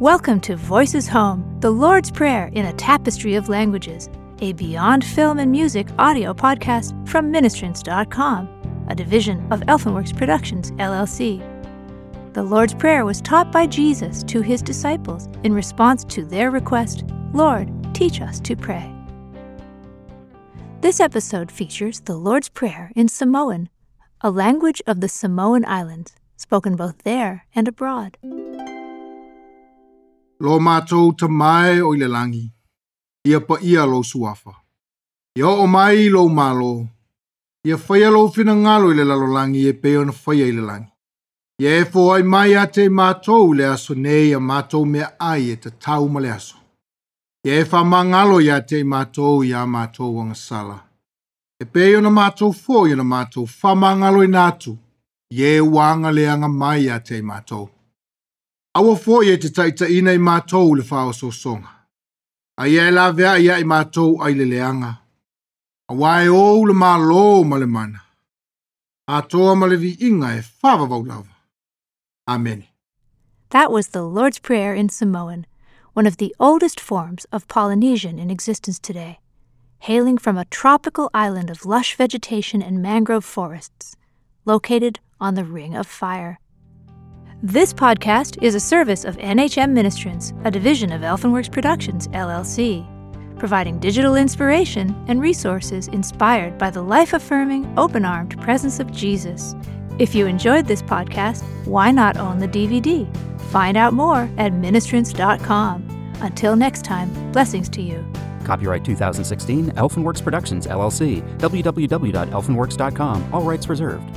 Welcome to Voices Home, the Lord's Prayer in a Tapestry of Languages, a Beyond Film and Music audio podcast from Ministrants.com, a division of Elfenworks Productions, LLC. The Lord's Prayer was taught by Jesus to his disciples in response to their request, Lord, teach us to pray. This episode features the Lord's Prayer in Samoan, a language of the Samoan Islands, spoken both there and abroad. Lo mātou ta mai o i le langi, ia pa ia lo suafa. Ia o mai lo malo, ia whaia lo whina ngalo i le lalo langi e peo na whaia i le langi. Ia e fo ai mai a te mātou le aso nei a mātou mea ai e te tau ma le aso. Ia e wha mangalo i te mātou i a mātou wanga sala. E peo na mātou fo i na mātou wha mangalo i nātu, ia e wanga leanga mai a te mātou. Awa fo e te taita ina i mātou le whao so songa. A ia e la vea ia i mātou ai le leanga. A wae o le mā lo ma le mana. A toa ma le vi inga e whawa vau lava. Amen. That was the Lord's Prayer in Samoan, one of the oldest forms of Polynesian in existence today, hailing from a tropical island of lush vegetation and mangrove forests, located on the Ring of Fire. This podcast is a service of NHM Ministrants, a division of Elfenworks Productions, LLC, providing digital inspiration and resources inspired by the life affirming, open armed presence of Jesus. If you enjoyed this podcast, why not own the DVD? Find out more at ministrants.com. Until next time, blessings to you. Copyright 2016, Elfenworks Productions, LLC, www.elfenworks.com, all rights reserved.